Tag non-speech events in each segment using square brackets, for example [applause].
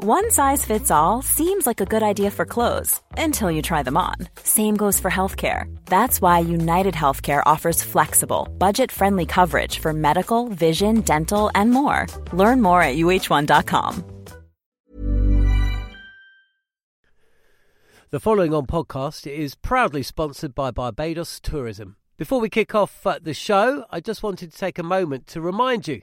One size fits all seems like a good idea for clothes until you try them on. Same goes for healthcare. That's why United Healthcare offers flexible, budget friendly coverage for medical, vision, dental, and more. Learn more at uh1.com. The following on podcast is proudly sponsored by Barbados Tourism. Before we kick off uh, the show, I just wanted to take a moment to remind you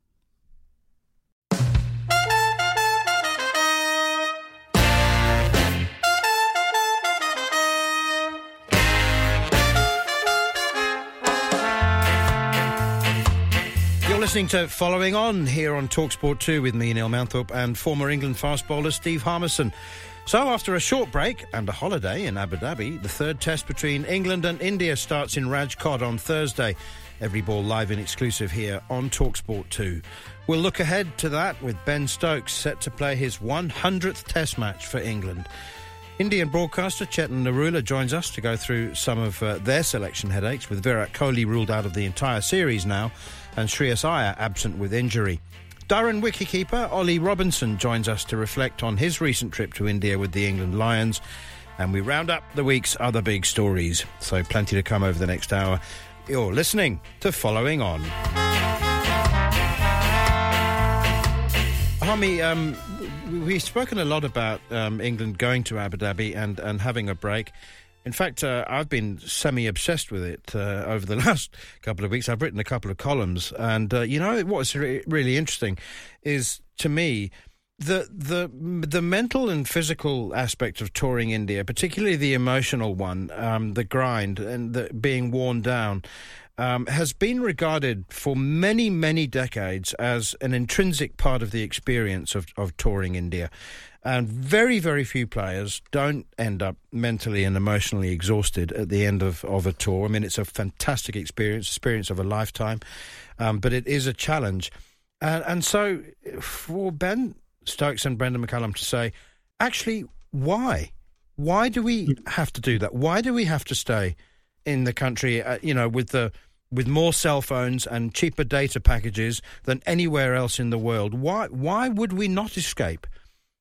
Listening to Following On here on Talksport 2 with me, Neil Manthorp, and former England fast bowler Steve Harmison. So, after a short break and a holiday in Abu Dhabi, the third test between England and India starts in Rajkot on Thursday. Every ball live and exclusive here on Talksport 2. We'll look ahead to that with Ben Stokes set to play his 100th test match for England. Indian broadcaster Chetan Narula joins us to go through some of uh, their selection headaches, with Virat Kohli ruled out of the entire series now and Shreyas Iyer absent with injury. Durham wicketkeeper Ollie Robinson joins us to reflect on his recent trip to India with the England Lions. And we round up the week's other big stories. So, plenty to come over the next hour. You're listening to Following On. Harmy, um, we've spoken a lot about um, England going to Abu Dhabi and, and having a break. In fact, uh, I've been semi obsessed with it uh, over the [laughs] last couple of weeks. I've written a couple of columns, and uh, you know what's re- really interesting is to me the the the mental and physical aspect of touring India, particularly the emotional one, um, the grind and the being worn down. Um, has been regarded for many, many decades as an intrinsic part of the experience of, of touring India. And very, very few players don't end up mentally and emotionally exhausted at the end of, of a tour. I mean, it's a fantastic experience, experience of a lifetime, um, but it is a challenge. And, and so for Ben Stokes and Brendon McCullum to say, actually, why? Why do we have to do that? Why do we have to stay in the country, uh, you know, with the with more cell phones and cheaper data packages than anywhere else in the world? Why why would we not escape?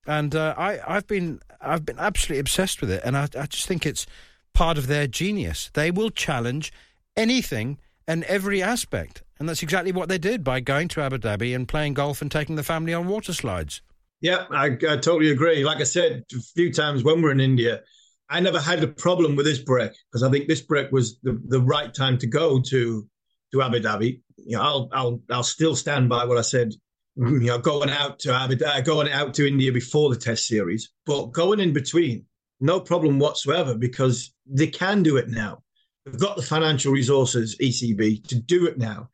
and uh, I, I've been I've been absolutely obsessed with it, and I, I just think it's part of their genius. They will challenge anything and every aspect, and that's exactly what they did by going to Abu Dhabi and playing golf and taking the family on water slides. Yeah, I, I totally agree. Like I said a few times when we're in India, I never had a problem with this break because I think this break was the, the right time to go to to Abu Dhabi. You know, I'll I'll I'll still stand by what I said you know, going out to uh, going out to India before the Test series, but going in between, no problem whatsoever because they can do it now. They've got the financial resources, ECB, to do it now,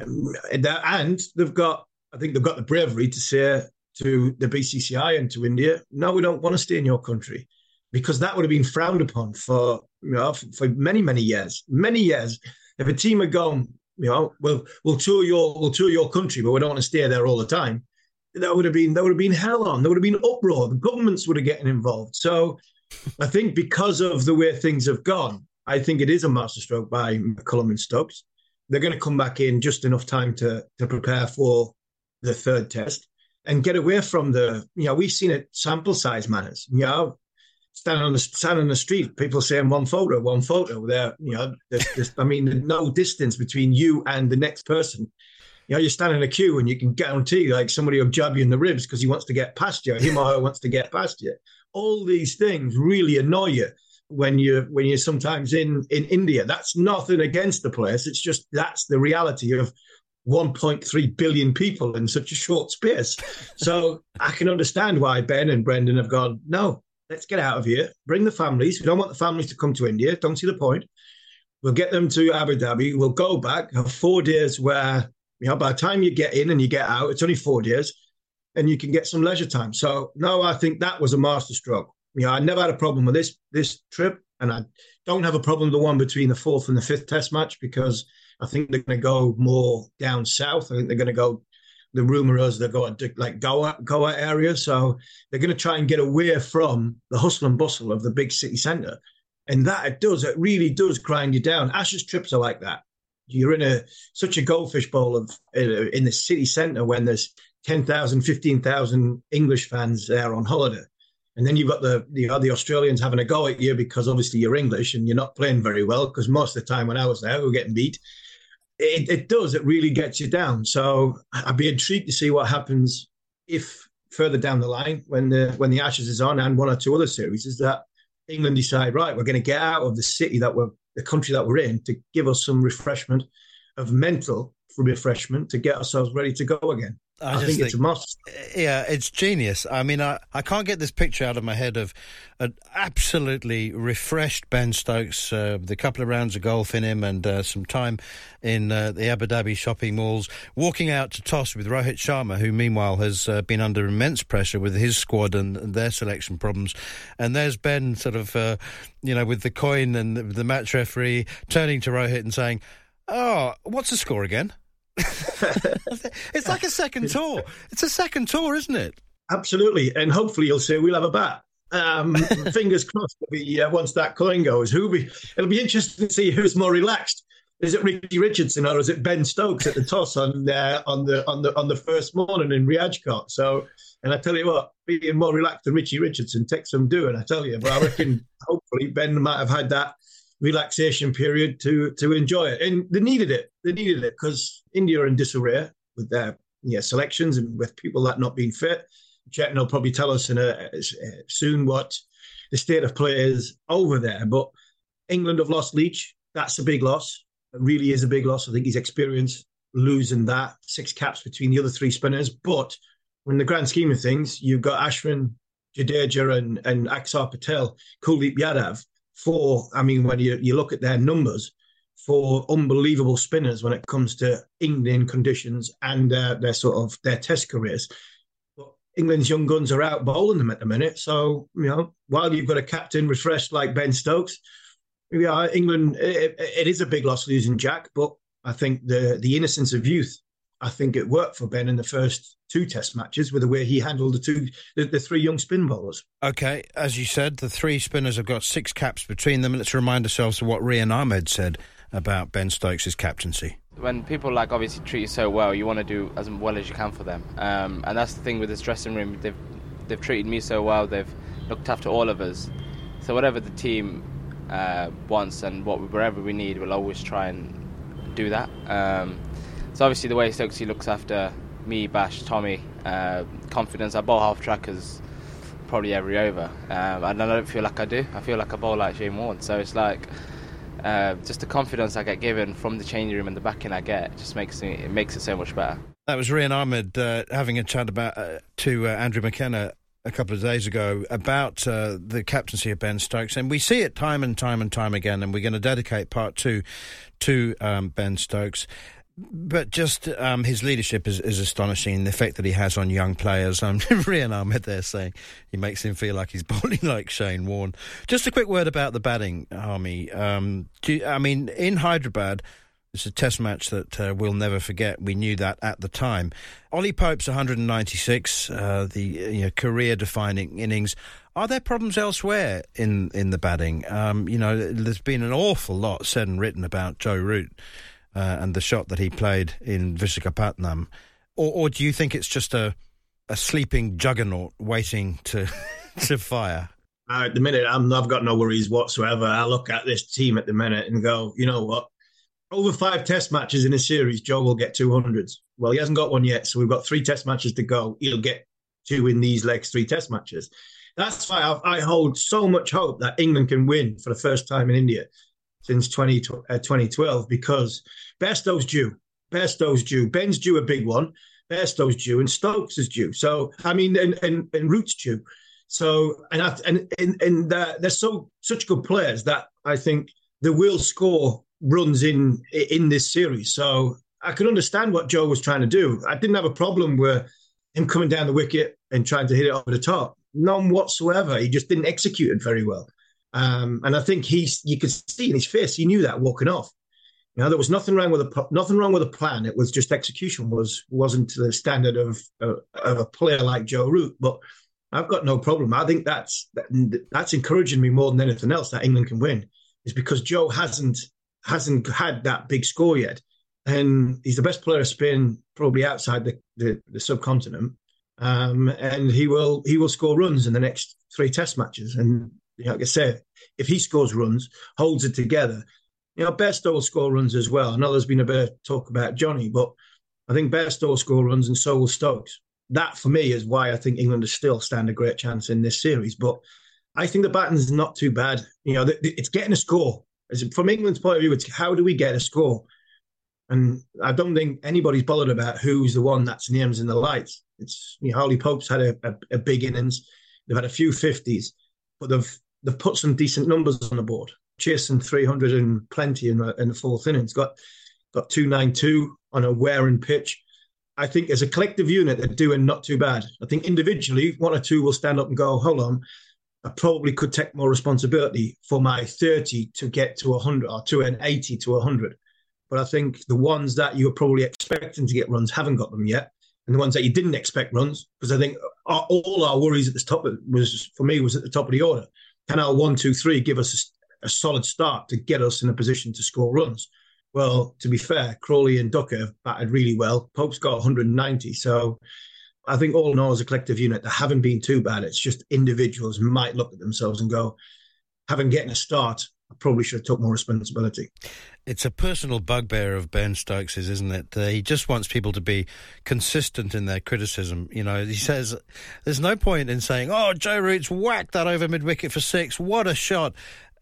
um, and they've got, I think they've got the bravery to say to the BCCI and to India, no, we don't want to stay in your country, because that would have been frowned upon for you know for, for many many years, many years. If a team had gone, you know, we'll we'll tour your we'll tour your country, but we don't want to stay there all the time. That would have been that would have been hell on. There would have been uproar. The governments would have getting involved. So I think because of the way things have gone, I think it is a masterstroke by McCullum and Stokes. They're going to come back in just enough time to to prepare for the third test and get away from the you know we've seen it sample size manners. You know, standing on the standing on the street, people saying one photo, one photo. There, you know, there's, there's, I mean, no distance between you and the next person. You know, you're standing in a queue and you can guarantee like somebody will jab you in the ribs because he wants to get past you, him or her wants to get past you. All these things really annoy you when you when you're sometimes in in India. That's nothing against the place. It's just that's the reality of 1.3 billion people in such a short space. So I can understand why Ben and Brendan have gone, no, let's get out of here. Bring the families. We don't want the families to come to India. Don't see the point. We'll get them to Abu Dhabi. We'll go back, have four days where, you know, by the time you get in and you get out, it's only four days and you can get some leisure time. So, no, I think that was a masterstroke. You know, I never had a problem with this this trip, and I don't have a problem with the one between the fourth and the fifth test match because I think they're going to go more down south. I think they're going to go. The rumor is they're going to like Goa, Goa area, so they're going to try and get away from the hustle and bustle of the big city centre, and that it does. It really does grind you down. Ashes trips are like that. You're in a such a goldfish bowl of uh, in the city centre when there's 10,000, 15,000 English fans there on holiday. And then you've got the, the uh, the Australians having a go at you because obviously you're English and you're not playing very well. Because most of the time when I was there, we were getting beat it, it does. It really gets you down. So I'd be intrigued to see what happens if further down the line, when the when the Ashes is on, and one or two other series, is that England decide right, we're going to get out of the city that we're the country that we're in to give us some refreshment of mental refreshment to get ourselves ready to go again. I, I think, think, it's a must. Yeah, it's genius. I mean, I, I can't get this picture out of my head of an absolutely refreshed Ben Stokes, uh, the couple of rounds of golf in him and uh, some time in uh, the Abu Dhabi shopping malls, walking out to toss with Rohit Sharma, who meanwhile has uh, been under immense pressure with his squad and, their selection problems. And there's Ben sort of, uh, you know, with the coin and the, the match referee turning to Rohit and saying, Oh, what's the score again? [laughs] it's like a second tour. It's a second tour, isn't it? Absolutely, and hopefully you'll say we'll have a bat. Um, [laughs] fingers crossed. Be, uh, once that coin goes, who be? It'll be interesting to see who's more relaxed. Is it Ricky Richardson or is it Ben Stokes at the toss on uh, on the on the on the first morning in Riyadh? So, and I tell you what, being more relaxed than Richie Richardson takes some doing. I tell you, but I reckon [laughs] hopefully Ben might have had that relaxation period to to enjoy it. And they needed it. They needed it because India are in disarray with their yeah, selections and with people that not being fit. Chetan will probably tell us in a, uh, soon what the state of play is over there. But England have lost Leach. That's a big loss. It really is a big loss. I think he's experienced losing that six caps between the other three spinners. But in the grand scheme of things, you've got Ashwin, Jadeja, and, and Axar Patel, Kuldeep Yadav, for, I mean, when you, you look at their numbers, for unbelievable spinners when it comes to England conditions and uh, their sort of their test careers. But England's young guns are out bowling them at the minute. So, you know, while you've got a captain refreshed like Ben Stokes, yeah, England, it, it is a big loss losing Jack, but I think the the innocence of youth I think it worked for Ben in the first two test matches with the way he handled the two the, the, three young spin bowlers. Okay, as you said, the three spinners have got six caps between them. Let's remind ourselves of what Rehan Ahmed said about Ben Stokes' captaincy. When people like obviously treat you so well, you want to do as well as you can for them, um, and that's the thing with this dressing room. They've they've treated me so well. They've looked after all of us. So whatever the team uh, wants and what wherever we need, we'll always try and do that. Um, so obviously the way Stokesy looks after me, Bash, Tommy, uh, confidence. I bowl half trackers probably every over, um, and I don't feel like I do. I feel like I bowl like Shane Warne. So it's like uh, just the confidence I get given from the changing room and the backing I get just makes it, it makes it so much better. That was Rehan Ahmed uh, having a chat about uh, to uh, Andrew McKenna a couple of days ago about uh, the captaincy of Ben Stokes, and we see it time and time and time again. And we're going to dedicate part two to um, Ben Stokes. But just um, his leadership is, is, astonishing. The effect that he has on young players. Um, [laughs] Rehan Ahmed there saying he makes him feel like he's [laughs] bowling like Shane Warne. Just a quick word about the batting, Harmy. Um, you, I mean, in Hyderabad, it's a test match that uh, we'll never forget. We knew that at the time. Ollie Pope's 196, uh, the you know, career-defining innings. Are there problems elsewhere in, in the batting? Um, you know, there's been an awful lot said and written about Joe Root uh, and the shot that he played in Visakhapatnam, or, or do you think it's just a a sleeping juggernaut waiting to [laughs] to fire? Uh, at the minute, I'm, I've got no worries whatsoever. I look at this team at the minute and go, you know what? Over five test matches in a series, Joe will get 200s. Well, he hasn't got one yet, so we've got three test matches to go. He'll get two in these legs, three test matches. That's why I, I hold so much hope that England can win for the first time in India since 20, uh, 2012 because Bairstow's due. Bairstow's due. Ben's due a big one. Bairstow's due, and Stokes is due. So I mean, and and, and Root's due. So and I, and and, and uh, they're so such good players that I think they will score runs in in this series. So I can understand what Joe was trying to do. I didn't have a problem with him coming down the wicket and trying to hit it over the top. None whatsoever. He just didn't execute it very well. Um, and I think he's you could see in his face he knew that walking off. You know, there was nothing wrong with a nothing wrong with a plan. It was just execution was wasn't to the standard of uh, of a player like Joe Root. But I've got no problem. I think that's that, that's encouraging me more than anything else that England can win is because Joe hasn't hasn't had that big score yet, and he's the best player of spin probably outside the, the, the subcontinent. Um, and he will he will score runs in the next three Test matches. And you know, like I said, if he scores runs, holds it together, you know, Bairstow will score runs as well. I know there's been a bit of talk about Jonny, but I think Bairstow will score runs and so will Stokes. That for me is why I think England still stand a great chance in this series. But I think the batting's not too bad. You know, it's getting a score. From England's point of view, it's how do we get a score? And I don't think anybody's bothered about who's the one that's names in the lights. It's you know, Ollie Pope's had a, a, a big innings. They've had a few fifties, but they've they've put some decent numbers on the board chasing 300 and plenty in the, in the fourth innings. Got got 292 on a wearing pitch. I think as a collective unit, they're doing not too bad. I think individually, one or two will stand up and go, hold on, I probably could take more responsibility for my 30 to get to 100 or to an 80 to 100. But I think the ones that you're probably expecting to get runs haven't got them yet. And the ones that you didn't expect runs, because I think our, all our worries at the top was, for me, was at the top of the order. Can our one, two, three give us a solid start to get us in a position to score runs. Well, to be fair, Crawley and Duckett batted really well. Pope's got 190. So I think all in all, as a collective unit, they haven't been too bad. It's just individuals might look at themselves and go, having getting a start, I probably should have took more responsibility. It's a personal bugbear of Ben Stokes's, isn't it? He just wants people to be consistent in their criticism. You know, he says there's no point in saying, "Oh, Joe Root's whacked that over mid wicket for six. What a shot!"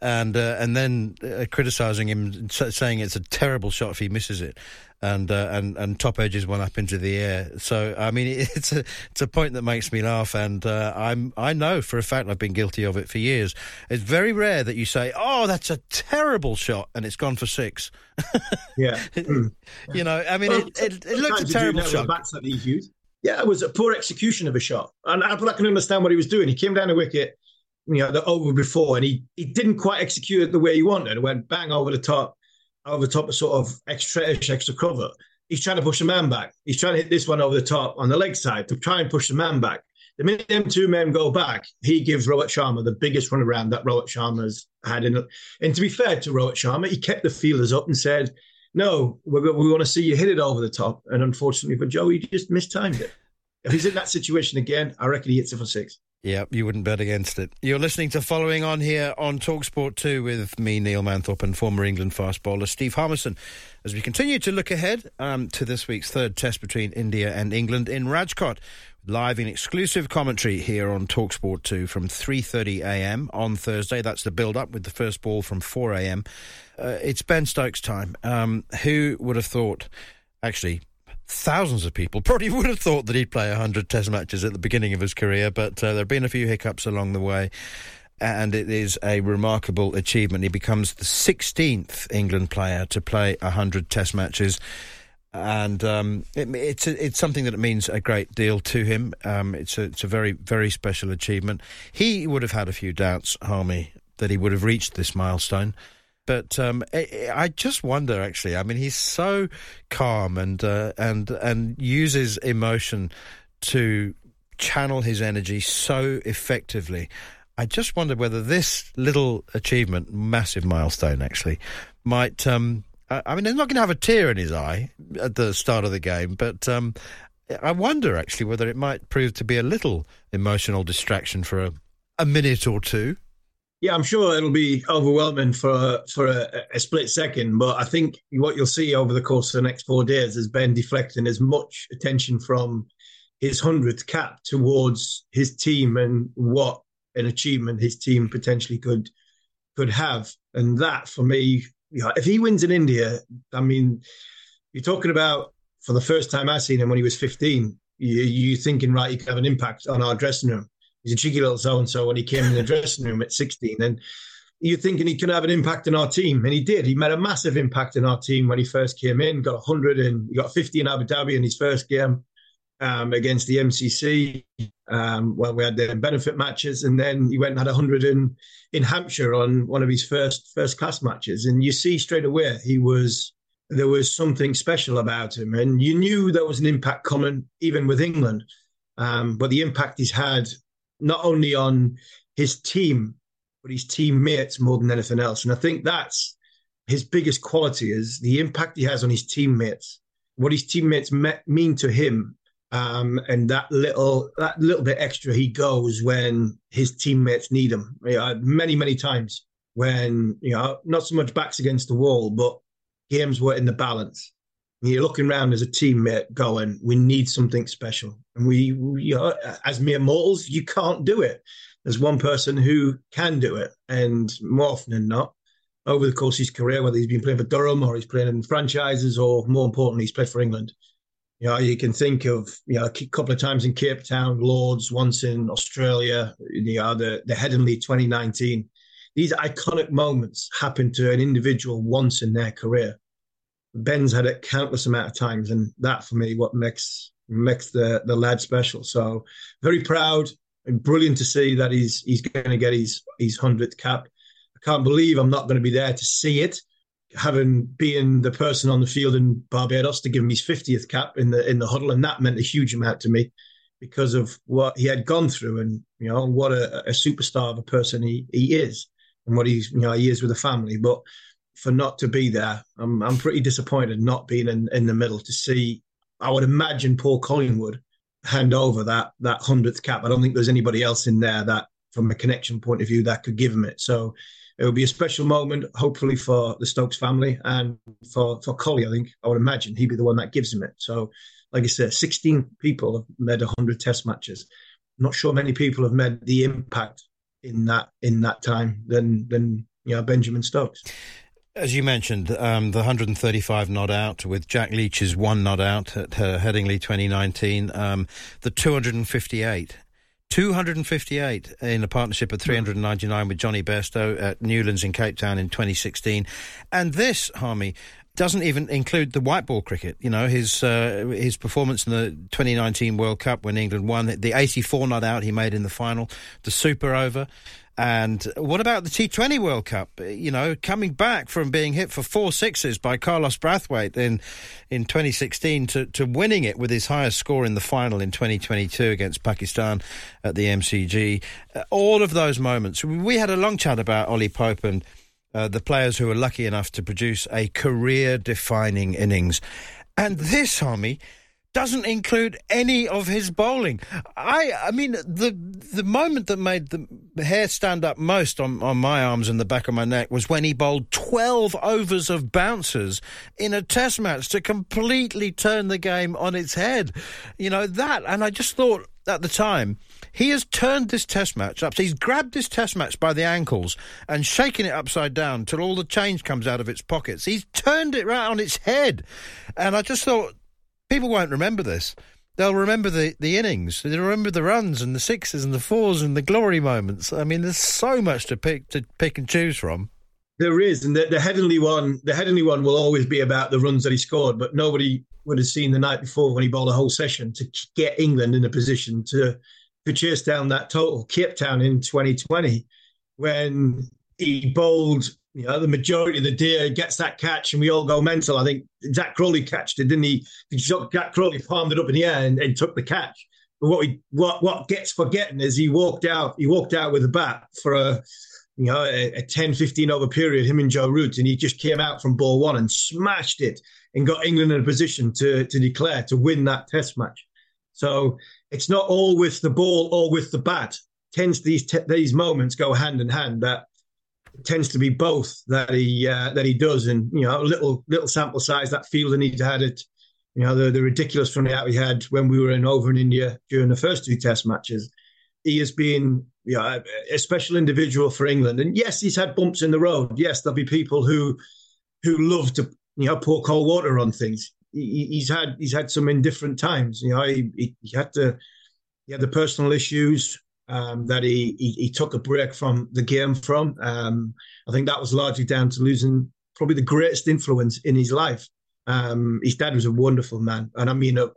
And uh, and then uh, criticising him, saying it's a terrible shot if he misses it, and uh, and and top edges one up into the air. So I mean, [laughs] it's a it's a point that makes me laugh, and uh, I'm I know for a fact I've been guilty of it for years. It's very rare that you say, "Oh, that's a terrible shot," and it's gone for six. [laughs] yeah, you know, I mean, well, it, it, it looked a terrible shot. Bats that he's used. Yeah, it was a poor execution of a shot, and I, I can understand what he was doing. He came down the wicket you know, the over before, and he he didn't quite execute it the way he wanted. It went bang over the top, over the top of sort of extra extra cover. He's trying to push the man back. He's trying to hit this one over the top on the leg side to try and push the man back. The minute them two men go back, he gives Rohit Sharma the biggest run around that Rohit Sharma's had. In, and to be fair to Rohit Sharma, he kept the feelers up and said, "No, we we want to see you hit it over the top." And unfortunately for Joe, he just mistimed it. If he's in that situation again, I reckon he hits it for six. Yeah, you wouldn't bet against it. You're listening to Following On here on Talksport 2 with me, Neil Manthorp, and former England fast bowler Steve Harmison, as we continue to look ahead um, to this week's third test between India and England in Rajkot. Live in exclusive commentary here on Talksport 2 from 3.30am on Thursday. That's the build-up with the first ball from 4am. Uh, it's Ben Stokes' time. Um, who would have thought... Actually, thousands of people probably [laughs] would have thought that he'd play 100 test matches at the beginning of his career, but uh, there have been a few hiccups along the way. And it is a remarkable achievement. He becomes the 16th England player to play 100 test matches. And um, it, it's it's something that means a great deal to him. Um, it's a it's a very very special achievement. He would have had a few doubts, Harmy, that he would have reached this milestone. But um, I just wonder, actually. I mean, he's so calm and uh, and and uses emotion to channel his energy so effectively. I just wonder whether this little achievement, massive milestone, actually, might. Um, I mean, he's not going to have a tear in his eye at the start of the game, but um, I wonder actually whether it might prove to be a little emotional distraction for a, a minute or two. Yeah, I'm sure it'll be overwhelming for for a, a, split second, but I think what you'll see over the course of the next four days is Ben deflecting as much attention from his hundredth cap towards his team and what an achievement his team potentially could could have, and that for me, you know, if he wins in India, I mean, you're talking about for the first time I've seen him when he was 15. You, you thinking right, he could have an impact on our dressing room. He's a cheeky little so and so when he came in the dressing room at 16, and you're thinking he can have an impact on our team, and he did. He made a massive impact in our team when he first came in. Got 100 and he got 50 in Abu Dhabi in his first game um, against the MCC um, when we had the benefit matches, and then he went and had 100 in in Hampshire on one of his first first class matches, and you see straight away he was there was something special about him, and you knew there was an impact coming even with England, um, but the impact he's had not only on his team but his teammates more than anything else. And I think that's his biggest quality is the impact he has on his teammates, what his teammates mean to him, um, and that little that little bit extra he goes when his teammates need him. You know, many many times when you know not so much backs against the wall, but games were in the balance. You're looking around as a teammate, going, "We need something special," and we, we you know, as mere mortals, you can't do it there's one person who can do it, and more often than not, over the course of his career, whether he's been playing for Durham or he's playing in franchises, or more importantly, he's played for England. You know, you can think of you know a couple of times in Cape Town, Lords, once in Australia. You know, the the Headingley 2019. These iconic moments happen to an individual once in their career. Ben's had it countless amount of times, and that for me, what makes makes the the lad special. So very proud and brilliant to see that he's he's going to get his his hundredth cap. I can't believe I'm not going to be there to see it, having been the person on the field in Barbados to give him his fiftieth cap in the in the huddle, and that meant a huge amount to me because of what he had gone through, and you know what a, a superstar of a person he he is, and what he's you know he is with a family, but. For not to be there, I'm I'm pretty disappointed not being in, in the middle to see. I would imagine Paul Collingwood hand over that that hundredth cap. I don't think there's anybody else in there that, from a connection point of view, that could give him it. So it will be a special moment, hopefully for the Stokes family and for for Collie. I think I would imagine he'd be the one that gives him it. So, like I said, 16 people have made 100 Test matches. not sure many people have made the impact in that in that time than than you know Benjamin Stokes. As you mentioned, um, the 135 not out with Jack Leach's one not out at uh, Headingley 2019, um, the 258. 258 in a partnership of 399 with Jonny Bairstow at Newlands in Cape Town in 2016. And this, Harmy, doesn't even include the white ball cricket. You know, his uh, his performance in the 2019 World Cup when England won, the 84 not out he made in the final, the super over. And what about the T20 World Cup? You know, coming back from being hit for four sixes by Carlos Brathwaite in in 2016 to, to winning it with his highest score in the final in 2022 against Pakistan at the MCG. Uh, all of those moments. We had a long chat about Ollie Pope and uh, the players who were lucky enough to produce a career defining innings. And this, Harmy, doesn't include any of his bowling. I, I mean, the the moment that made the hair stand up most on, on my arms and the back of my neck was when he bowled 12 overs of bouncers in a test match to completely turn the game on its head. You know, that, and I just thought at the time, he has turned this test match up. He's grabbed this test match by the ankles and shaken it upside down till all the change comes out of its pockets. He's turned it right on its head. And I just thought people won't remember this. They'll remember the, the innings. They'll remember the runs and the sixes and the fours and the glory moments. I mean, there's so much to pick to pick and choose from. There is, and the, the one, the Headingley one will always be about the runs that he scored. But nobody would have seen the night before when he bowled a whole session to get England in a position to to chase down that total. Cape Town in 2020, when he bowled you know, the majority of the deer gets that catch and we all go mental. I think Jack Crowley catched it, didn't he? Jack Crowley palmed it up in the air and, and took the catch. But what we what what gets forgotten is he walked out, he walked out with a bat for a you know, a, a 10, 15 over period, him and Joe Root, and he just came out from ball one and smashed it and got England in a position to to declare to win that test match. So it's not all with the ball or with the bat. Tends these these moments go hand in hand. That tends to be both that he uh, that he does, and you know, little little sample size that field and he's had it. You know, the, the ridiculous run out we had when we were in over in India during the first two Test matches. He has been you know, a special individual for England, and yes, he's had bumps in the road. Yes, there'll be people who who love to you know pour cold water on things. He, he's had he's had some indifferent times. You know, he, he, he had to he had the personal issues um, that he, he, he took a break from the game from. Um, I think that was largely down to losing probably the greatest influence in his life. Um, his dad was a wonderful man, and I mean a,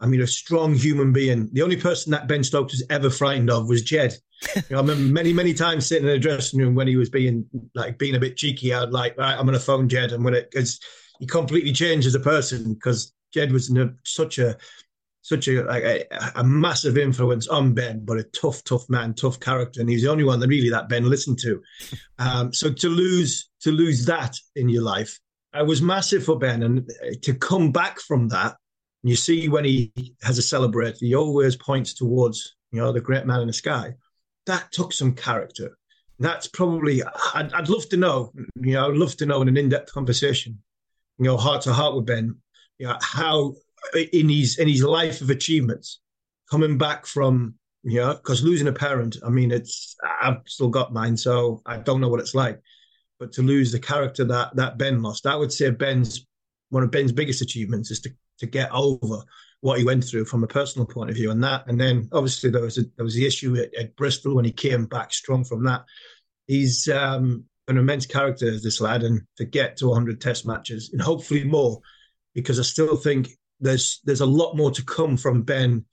I mean a strong human being. The only person that Ben Stokes was ever frightened of was Ged. [laughs] you know, I remember many many times sitting in the dressing room when he was being like being a bit cheeky. I'd like, right, I'm going to phone Ged, and when it because he completely changed as a person because Ged was a, such a such a, a, a massive influence on Ben, but a tough, tough man, tough character, and he's the only one that really that Ben listened to. [laughs] Um, so to lose to lose that in your life, it was massive for Ben, and to come back from that, you see when he has a celebrate, he always points towards you know the great man in the sky. That took some character. That's probably I'd, I'd love to know. You know, I'd love to know in an in-depth conversation, you know, heart to heart with Ben, you know, how in his in his life of achievements, coming back from you know, because losing a parent, I mean, it's I've still got mine, so I don't know what it's like. But to lose the character that that Ben lost, I would say Ben's one of Ben's biggest achievements is to to get over what he went through from a personal point of view, and that, and then obviously there was a, there was the issue at, at Bristol when he came back strong from that. He's um, an immense character, as this lad, and to get to 100 Test matches and hopefully more, because I still think there's there's a lot more to come from Ben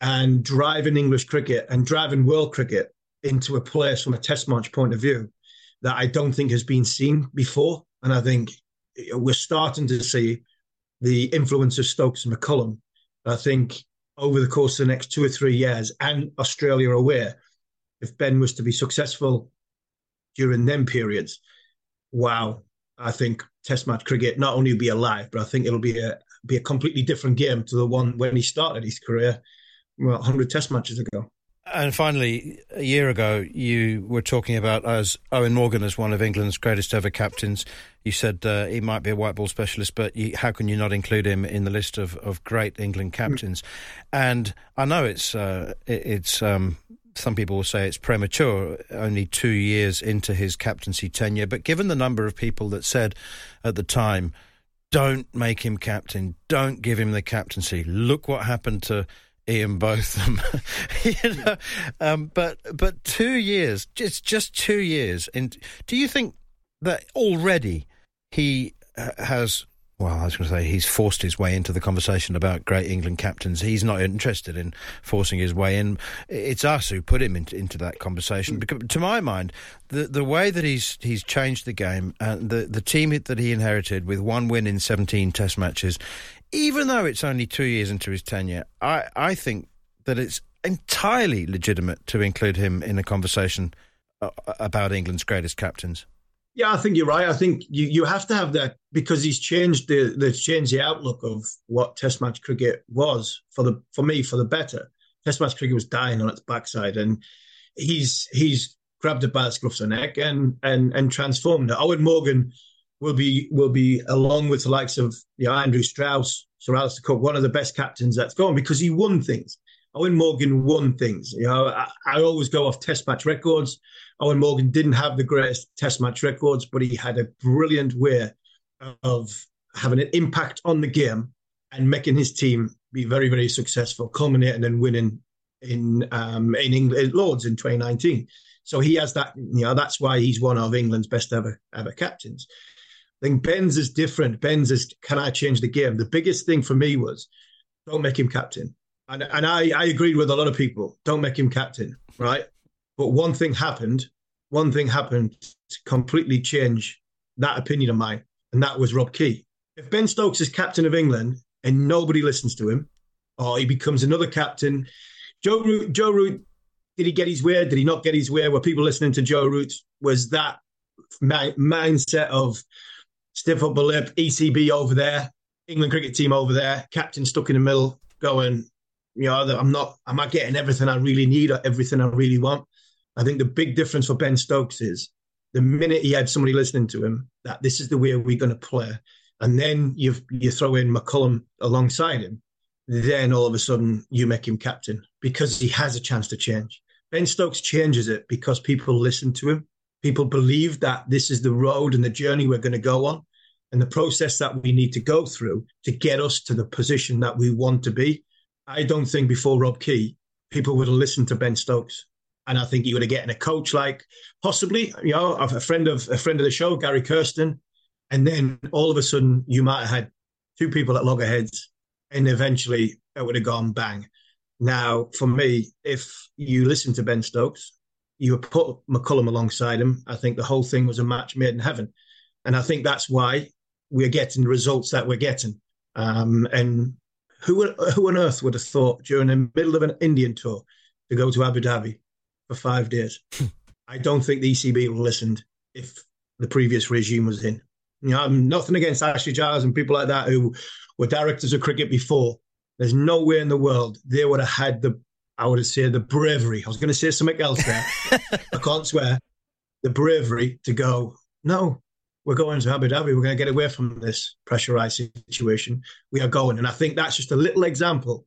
and driving English cricket and driving world cricket into a place from a test match point of view that I don't think has been seen before. And I think we're starting to see the influence of Stokes and McCullum. I think over the course of the next two or three years, and Australia aware, if Ben was to be successful during them periods, wow, I think Test match cricket not only will be alive, but I think it'll be a, be a completely different game to the one when he started his career, well, 100 Test matches ago. And finally, a year ago, you were talking about as Eoin Morgan as one of England's greatest ever captains. You said uh, he might be a white ball specialist, but you, how can you not include him in the list of, of great England captains? Mm. And I know it's uh, it, it's um, some people will say it's premature, only two years into his captaincy tenure. But given the number of people that said at the time don't make him captain. Don't give him the captaincy. Look what happened to Ian Botham. [laughs] you know, um, but but two years, just just two years. And do you think that already he uh, has well, I was going to say he's forced his way into the conversation about great England captains. He's not interested in forcing his way in. It's us who put him into, into that conversation. Because, to my mind, the the way that he's he's changed the game and the the team that he inherited with one win in seventeen Test matches, even though it's only two years into his tenure, I I think that it's entirely legitimate to include him in a conversation uh, about England's greatest captains. Yeah, I think you're right. I think you, you have to have that because he's changed the the changed the outlook of what Test match cricket was for the for me for the better. Test match cricket was dying on its backside, and he's he's grabbed it by the scruff of the neck and and and transformed it. Eoin Morgan will be will be along with the likes of you know, Andrew Strauss, Sir Alastair Cook, one of the best captains that's gone because he won things. Eoin Morgan won things. You know, I, I, always go off Test match records. Eoin Morgan didn't have the greatest Test match records, but he had a brilliant way of having an impact on the game and making his team be very, very successful, culminating and winning in um, in England Lords in 2019. So he has that. You know, that's why he's one of England's best ever ever captains. I think Ben's is different. Ben's is can I change the game? The biggest thing for me was don't make him captain and and I I agreed with a lot of people. Don't make him captain, right? But one thing happened. One thing happened to completely change that opinion of mine, and that was Rob Key. If Ben Stokes is captain of England and nobody listens to him, or he becomes another captain, Joe Root, Joe Root, did he get his way? Did he not get his way? Were people listening to Joe Root? Was that mindset of stiff upper lip, ECB over there, England cricket team over there, captain stuck in the middle, going, you know, I'm not, am I getting everything I really need or everything I really want? I think the big difference for Ben Stokes is the minute he had somebody listening to him that this is the way we're going to play, and then you you throw in McCullum alongside him, then all of a sudden you make him captain because he has a chance to change. Ben Stokes changes it because people listen to him. People believe that this is the road and the journey we're going to go on. and the process that we need to go through to get us to the position that we want to be. I don't think before Rob Key, people would have listened to Ben Stokes. And I think you would have gotten a coach like possibly, you know, a friend of a friend of the show, Gary Kirsten. And then all of a sudden you might have had two people at loggerheads and eventually it would have gone bang. Now, for me, if you listen to Ben Stokes, you put McCullum alongside him, I think the whole thing was a match made in heaven. And I think that's why we're getting the results that we're getting. Um, and who who on earth would have thought during the middle of an Indian tour to go to Abu Dhabi for five days? [laughs] I don't think the ECB would have listened if the previous regime was in. You know, I'm nothing against Ashley Giles and people like that who were directors of cricket before. There's nowhere in the world they would have had the, I would have said the bravery. I was going to say something else there. [laughs] I can't swear. The bravery to go, no, we're going to Abu Dhabi. We're going to get away from this pressurized situation. We are going, and I think that's just a little example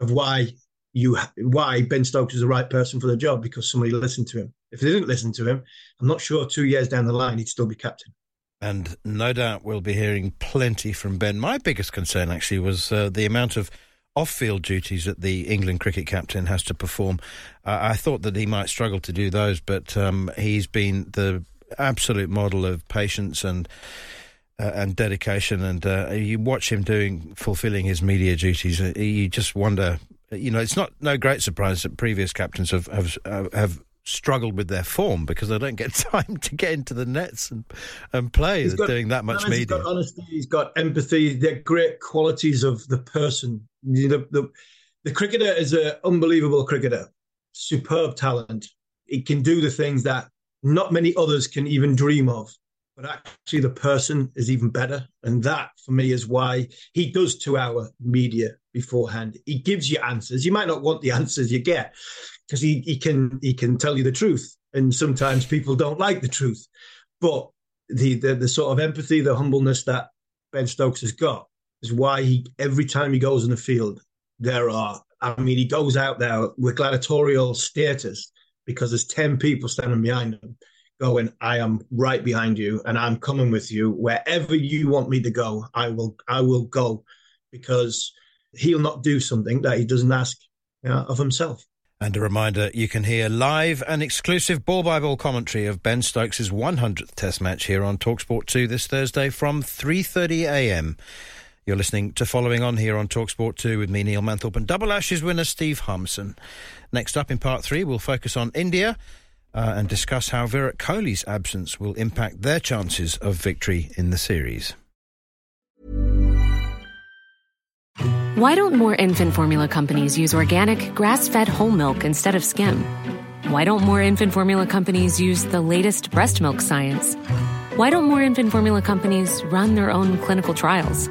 of why you why Ben Stokes is the right person for the job because somebody listened to him. If they didn't listen to him, I'm not sure two years down the line he'd still be captain. And no doubt we'll be hearing plenty from Ben. My biggest concern actually was uh, the amount of off-field duties that the England cricket captain has to perform. Uh, I thought that he might struggle to do those, but um, he's been the absolute model of patience and uh, and dedication. And uh, you watch him doing fulfilling his media duties, uh, you just wonder. You know, it's not no great surprise that previous captains have have have struggled with their form because they don't get [laughs] time to get into the nets and and play. Got, doing that much media. He's got honesty. He's got empathy. They're great qualities of the person. You know, the the cricketer is an unbelievable cricketer, superb talent. He can do the things that not many others can even dream of. But actually, the person is even better. And that, for me, is why he does two hour media beforehand. He gives you answers. You might not want the [laughs] answers you get because he, he can he can tell you the truth. And sometimes people don't like the truth. But the, the, the sort of empathy, the humbleness that Ben Stokes has got is why he every time he goes in the field, there are I mean, he goes out there with gladiatorial status because there's 10 people standing behind him going i am right behind you and i'm coming with you wherever you want me to go i will i will go because he'll not do something that he doesn't ask you know, of himself and a reminder, you can hear live and exclusive ball by ball commentary of Ben Stokes' 100th Test match here on Talksport 2 this Thursday from 3:30 a.m. You're listening to Following On here on Talksport 2 with me, Neil Manthorp, and Double Ashes winner Steve Harmison. Next up in part three, we'll focus on India uh, and discuss how Virat Kohli's absence will impact their chances of victory in the series. Why don't more infant formula companies use organic, grass fed whole milk instead of skim? Why don't more infant formula companies use the latest breast milk science? Why don't more infant formula companies run their own clinical trials?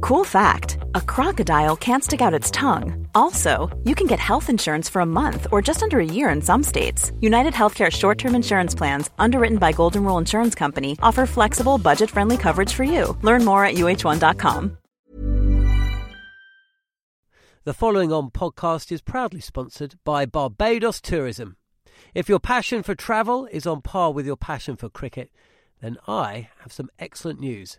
Cool fact a crocodile can't stick out its tongue. Also, you can get health insurance for a month or just under a year in some states. United Healthcare short term insurance plans, underwritten by Golden Rule Insurance Company, offer flexible, budget friendly coverage for you. Learn more at uh1.com. The following on podcast is proudly sponsored by Barbados Tourism. If your passion for travel is on par with your passion for cricket, then I have some excellent news.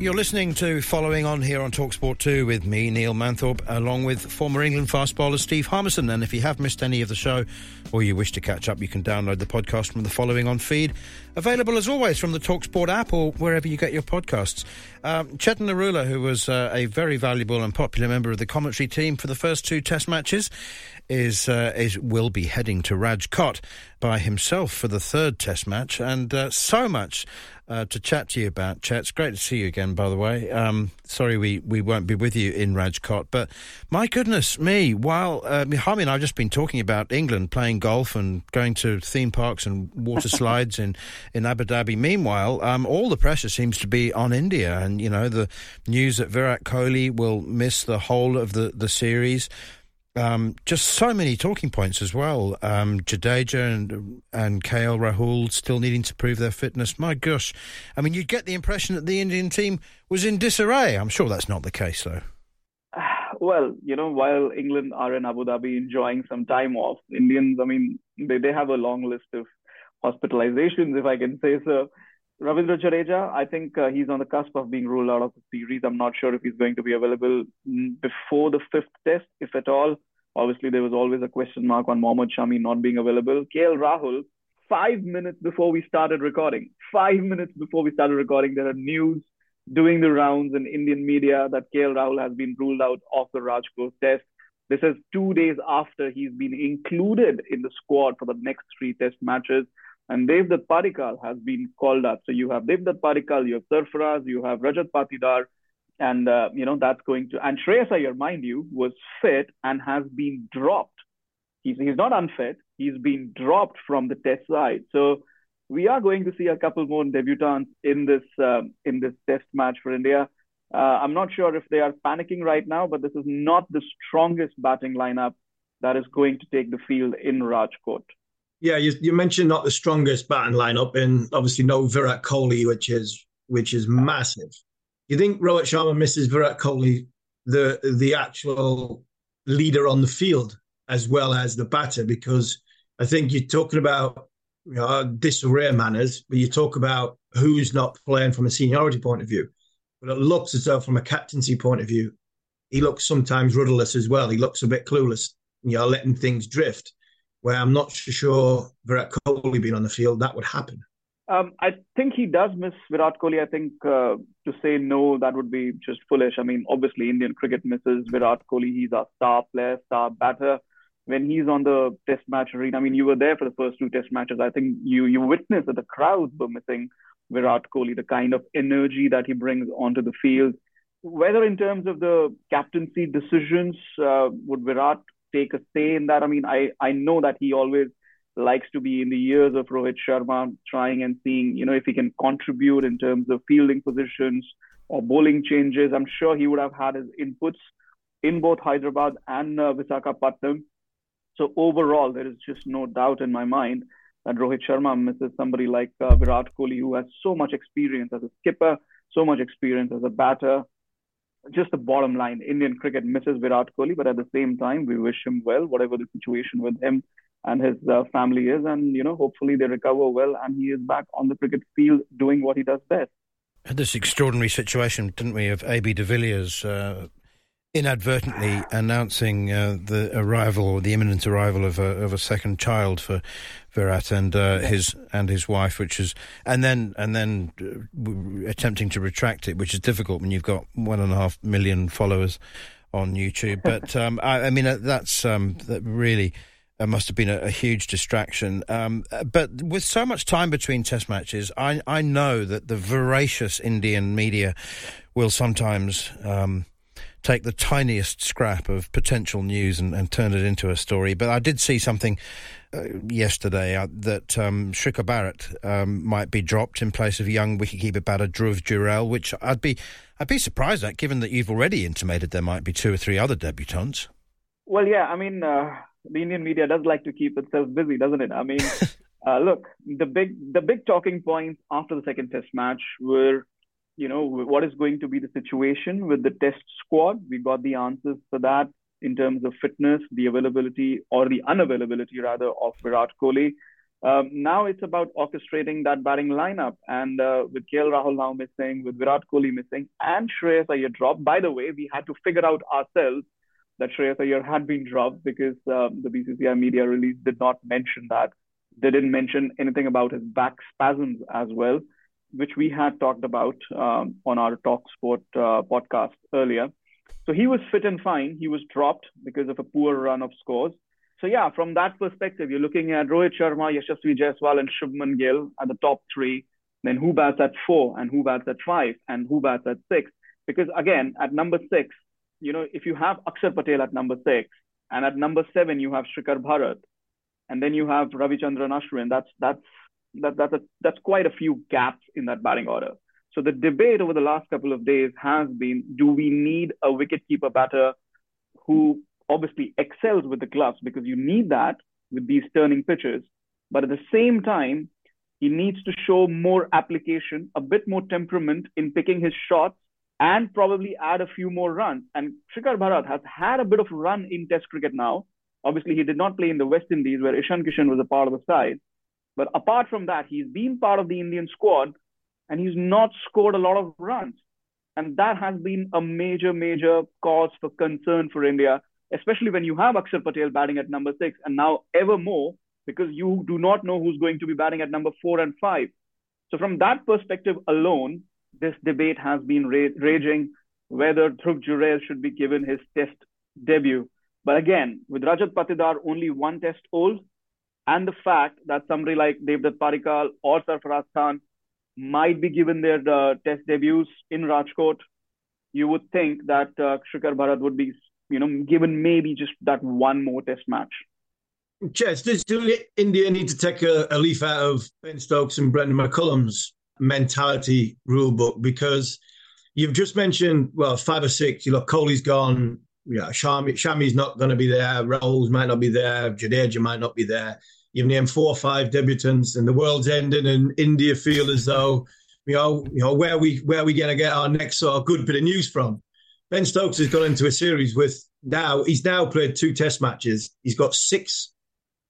You're listening to Following On here on Talksport 2 with me, Neil Manthorp, along with former England fast bowler Steve Harmison. And if you have missed any of the show or you wish to catch up, you can download the podcast from the Following On feed. Available as always from the Talksport app or wherever you get your podcasts. Um, Chetan Narula, who was uh, a very valuable and popular member of the commentary team for the first two Test matches, is uh, is will be heading to Rajkot by himself for the third Test match, and uh, so much uh, to chat to you about. Chet, it's great to see you again. By the way, um, sorry we, we won't be with you in Rajkot, but my goodness me, while uh, Harmy and I've just been talking about England playing golf and going to theme parks and water [laughs] slides in in Abu Dhabi. Meanwhile, um, all the pressure seems to be on India, and you know the news that Virat Kohli will miss the whole of the the series. Um, just so many talking points as well. Um, Jadeja and and KL Rahul still needing to prove their fitness. My gosh, I mean, you'd get the impression that the Indian team was in disarray. I'm sure that's not the case, though. [sighs] Well, you know, while England are in Abu Dhabi enjoying some time off, Indians, I mean, they, they have a long list of hospitalizations, if I can say so. Ravindra Jadeja, I think uh, he's on the cusp of being ruled out of the series. I'm not sure if he's going to be available before the fifth test, if at all. Obviously, there was always a question mark on Mohammad Shami not being available. KL Rahul, five minutes before we started recording, five minutes before we started recording, there are news doing the rounds in Indian media that KL Rahul has been ruled out of the Rajkot test. This is two days after he's been included in the squad for the next three test matches. And Devdutt Padikkal has been called up. So you have Devdutt Padikkal, you have Sarfaraz, you have Rajat Patidar, and uh, you know that's going to. And Shreyas Iyer, mind you, was fit and has been dropped. He's he's not unfit. He's been dropped from the test side. So we are going to see a couple more debutants in this um, in this test match for India. Uh, I'm not sure if they are panicking right now, but this is not the strongest batting lineup that is going to take the field in Rajkot. Yeah, you, you mentioned not the strongest batting lineup, and obviously no Virat Kohli, which is which is massive you think Rohit Sharma misses Virat Kohli, the the actual leader on the field as well as the batter? Because I think you're talking about you know, disarray manners, but you talk about who's not playing from a seniority point of view. But it looks as though, from a captaincy point of view, he looks sometimes rudderless as well. He looks a bit clueless. You know, letting things drift. Where I'm not sure Virat Kohli being on the field, that would happen. Um, I think he does miss Virat Kohli. I think uh, to say no, that would be just foolish. I mean, obviously, Indian cricket misses Virat Kohli. He's a star player, star batter. When he's on the Test match arena, I mean, you were there for the first two Test matches. I think you you witnessed that the crowds were missing Virat Kohli, the kind of energy that he brings onto the field. Whether in terms of the captaincy decisions, uh, would Virat take a say in that? I mean, I I know that he always likes to be in the ears of Rohit Sharma, trying and seeing, you know, if he can contribute in terms of fielding positions or bowling changes. I'm sure he would have had his inputs in both Hyderabad and uh, Visakhapatnam. So overall, there is just no doubt in my mind that Rohit Sharma misses somebody like uh, Virat Kohli, who has so much experience as a skipper, so much experience as a batter. Just the bottom line, Indian cricket misses Virat Kohli, but at the same time, we wish him well, whatever the situation with him and his uh, family is. And, you know, hopefully they recover well and he is back on the cricket field doing what he does best. Had this extraordinary situation, didn't we, of AB de Villiers uh, inadvertently announcing uh, the arrival or the imminent arrival of a, of a second child for Virat and uh, his and his wife, which is and then and then uh, attempting to retract it, which is difficult when you've got one and a half million followers on YouTube. [laughs] But um, I, I, mean, uh, that's um, that really it must have been a, a huge distraction. Um, but with so much time between test matches, I, I know that the voracious Indian media will sometimes um, take the tiniest scrap of potential news and, and, turn it into a story. But I did see something uh, yesterday uh, that um, Srikar Bharat um, might be dropped in place of young wicketkeeper batter Dhruv Jurel, which I'd be I'd be surprised at, given that you've already intimated there might be two or three other debutants. Well, yeah, I mean. Uh the Indian media does like to keep itself busy, doesn't it? I mean, [laughs] uh, look, the big the big talking points after the second Test match were, you know, what is going to be the situation with the Test squad. We got the answers for that in terms of fitness, the availability or the unavailability rather of Virat Kohli. Um, now it's about orchestrating that batting lineup. And uh, with KL Rahul now missing, with Virat Kohli missing, and Shreyas Iyer dropped. By the way, we had to figure out ourselves that Shreyas Iyer had been dropped because um, the BCCI media release did not mention that. They didn't mention anything about his back spasms as well, which we had talked about um, on our Talk Sport uh, podcast earlier. So he was fit and fine. He was dropped because of a poor run of scores. So yeah, from that perspective, you're looking at Rohit Sharma, Yashasvi Jaiswal, and Shubman Gill at the top three. Then who bats at four, and who bats at five, and who bats at six? Because again, at number six, you know, if you have Akshar Patel at number six, and at number seven you have Srikar Bharat, and then you have Ravichandran Ashwin, that's that's that, that's that's quite a few gaps in that batting order. So the debate over the last couple of days has been: Do we need a wicketkeeper batter who obviously excels with the gloves because you need that with these turning pitches. But at the same time, he needs to show more application, a bit more temperament in picking his shots, and probably add a few more runs. And Srikar Bharat has had a bit of run in Test cricket now. Obviously, he did not play in the West Indies where Ishan Kishan was a part of the side. But apart from that, he's been part of the Indian squad and he's not scored a lot of runs. And that has been a major, major cause for concern for India especially when you have Akshar Patel batting at number six, and now ever more because you do not know who's going to be batting at number four and five. So from that perspective alone, this debate has been ra- raging whether Dhruv Jurel should be given his test debut. But again, with Rajat Patidar only one test old, and the fact that somebody like Devdutt Padikkal or Sarfaraz Khan might be given their uh, test debuts in Rajkot, you would think that uh, Srikar Bharat would be you know, given maybe just that one more test match. Jess, does India need to take a, a, leaf out of Ben Stokes and Brendon McCullum's mentality rule book? Because you've just mentioned, well, five or six, you know, Kohli's gone, yeah, Shami, Shami's not going to be there, Rahuls might not be there, Jadeja might not be there. You've named four or five debutants, and the world's ending, and India feel as though, you know, you know where we where we going to get our next sort of good bit of news from. Ben Stokes has gone into a series with now he's now played two test matches. He's got six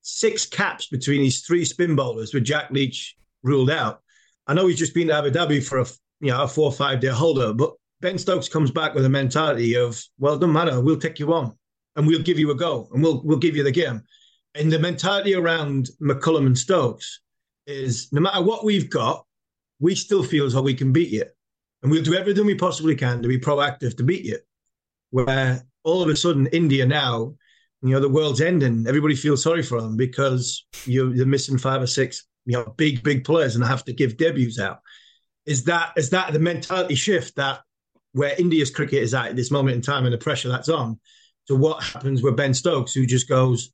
six caps between his three spin bowlers with Jack Leach ruled out. I know he's just been to Abu Dhabi for a you know a four or five day holder, but Ben Stokes comes back with a mentality of, well, it doesn't matter, we'll take you on and we'll give you a go and we'll we'll give you the game. And the mentality around McCullum and Stokes is no matter what we've got, we still feel as though we can beat you and we'll do everything we possibly can to be proactive to beat you. Where all of a sudden, India now, you know, the world's ending. Everybody feels sorry for them because you're, you're missing five or six, you know, big, big players and have to give debuts out. Is that is that the mentality shift that where India's cricket is at at this moment in time and the pressure that's on to what happens with Ben Stokes, who just goes,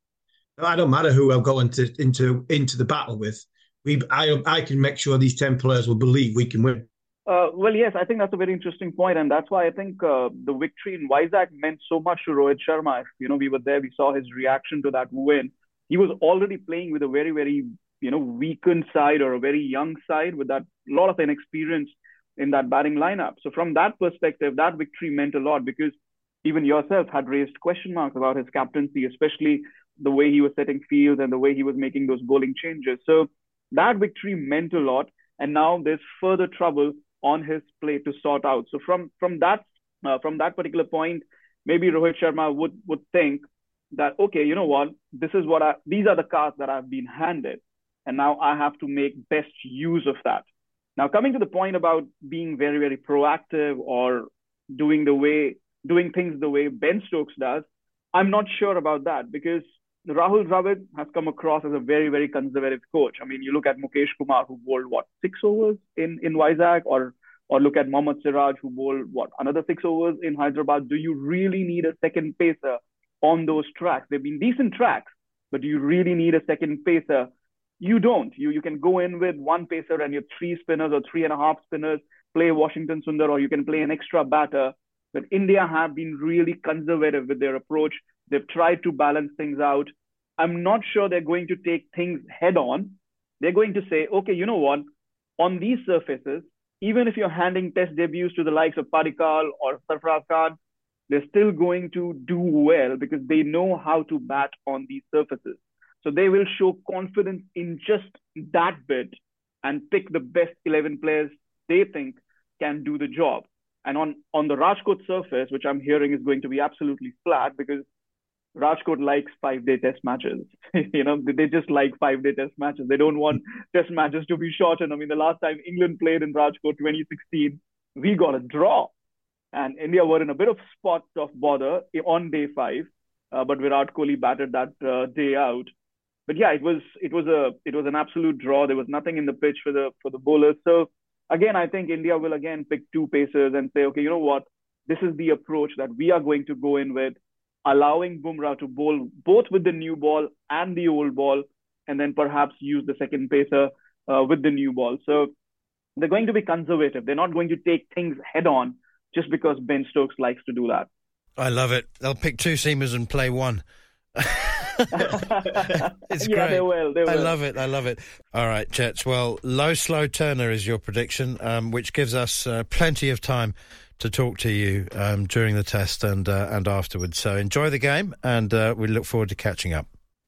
I don't matter who I'll go into into into the battle with. We, I, I can make sure these ten players will believe we can win. Uh, well, yes, I think that's a very interesting point, and that's why I think uh, the victory in Vizag meant so much to Rohit Sharma. You know, we were there, we saw his reaction to that win. He was already playing with a very, very, you know, weakened side or a very young side with that lot of inexperience in that batting lineup. So from that perspective, that victory meant a lot because even yourself had raised question marks about his captaincy, especially the way he was setting fields and the way he was making those bowling changes. So that victory meant a lot. And now there's further trouble on his plate to sort out. So from from that uh, from that particular point, maybe Rohit Sharma would would think that okay, you know what, this is what I these are the cards that I've been handed, and now I have to make best use of that. Now coming to the point about being very very proactive or doing the way doing things the way Ben Stokes does, I'm not sure about that because Rahul Dravid has come across as a very, very conservative coach. I mean, you look at Mukesh Kumar, who bowled what six overs in in Vizag, or or look at Mohammad Siraj, who bowled what another six overs in Hyderabad. Do you really need a second pacer on those tracks? They've been decent tracks, but do you really need a second pacer? You don't. You you can go in with one pacer and your three spinners or three and a half spinners, play Washington Sundar, or you can play an extra batter. But India have been really conservative with their approach They've tried to balance things out. I'm not sure they're going to take things head on. They're going to say, okay, you know what? On these surfaces, even if you're handing test debuts to the likes of Padikkal or Sarfaraz Khan, they're still going to do well because they know how to bat on these surfaces. So they will show confidence in just that bit and pick the best 11 players they think can do the job. And on, on the Rajkot surface, which I'm hearing is going to be absolutely flat because Rajkot likes five day test matches. [laughs] you know, they just like five day test matches. They don't want [laughs] test matches to be shortened. I mean, the last time England played in Rajkot 2016, we got a draw. And India were in a bit of spot of bother on day five, uh, but Virat Kohli batted that uh, day out. But yeah, it was it was a it was an absolute draw. There was nothing in the pitch for the for the bowlers. So again, I think India will again pick two pacers and say, okay, you know what, this is the approach that we are going to go in with allowing Bumrah to bowl both with the new ball and the old ball, and then perhaps use the second pacer uh, with the new ball. So they're going to be conservative. They're not going to take things head on just because Ben Stokes likes to do that. I love it. They'll pick two seamers and play one. [laughs] it's yeah, great. they will. They will. I love it. I love it. All right, Chets. Well, low, slow turner is your prediction, um, which gives us uh, plenty of time to talk to you um, during the test and uh, and afterwards. So enjoy the game, and uh, we look forward to catching up.